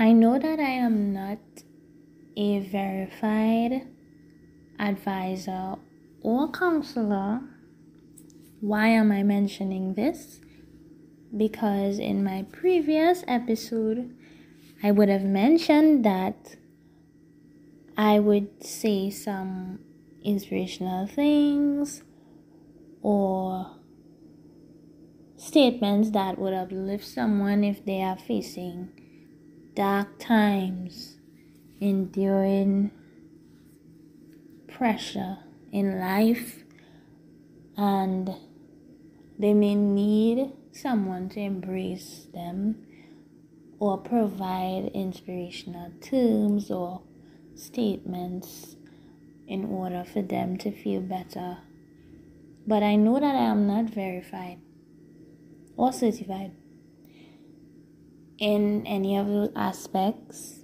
I know that I am not a verified advisor or counselor. Why am I mentioning this? Because in my previous episode, I would have mentioned that I would say some inspirational things or statements that would uplift someone if they are facing dark times, enduring pressure in life, and they may need someone to embrace them or provide inspirational terms or statements in order for them to feel better. But I know that I am not verified or certified in any of those aspects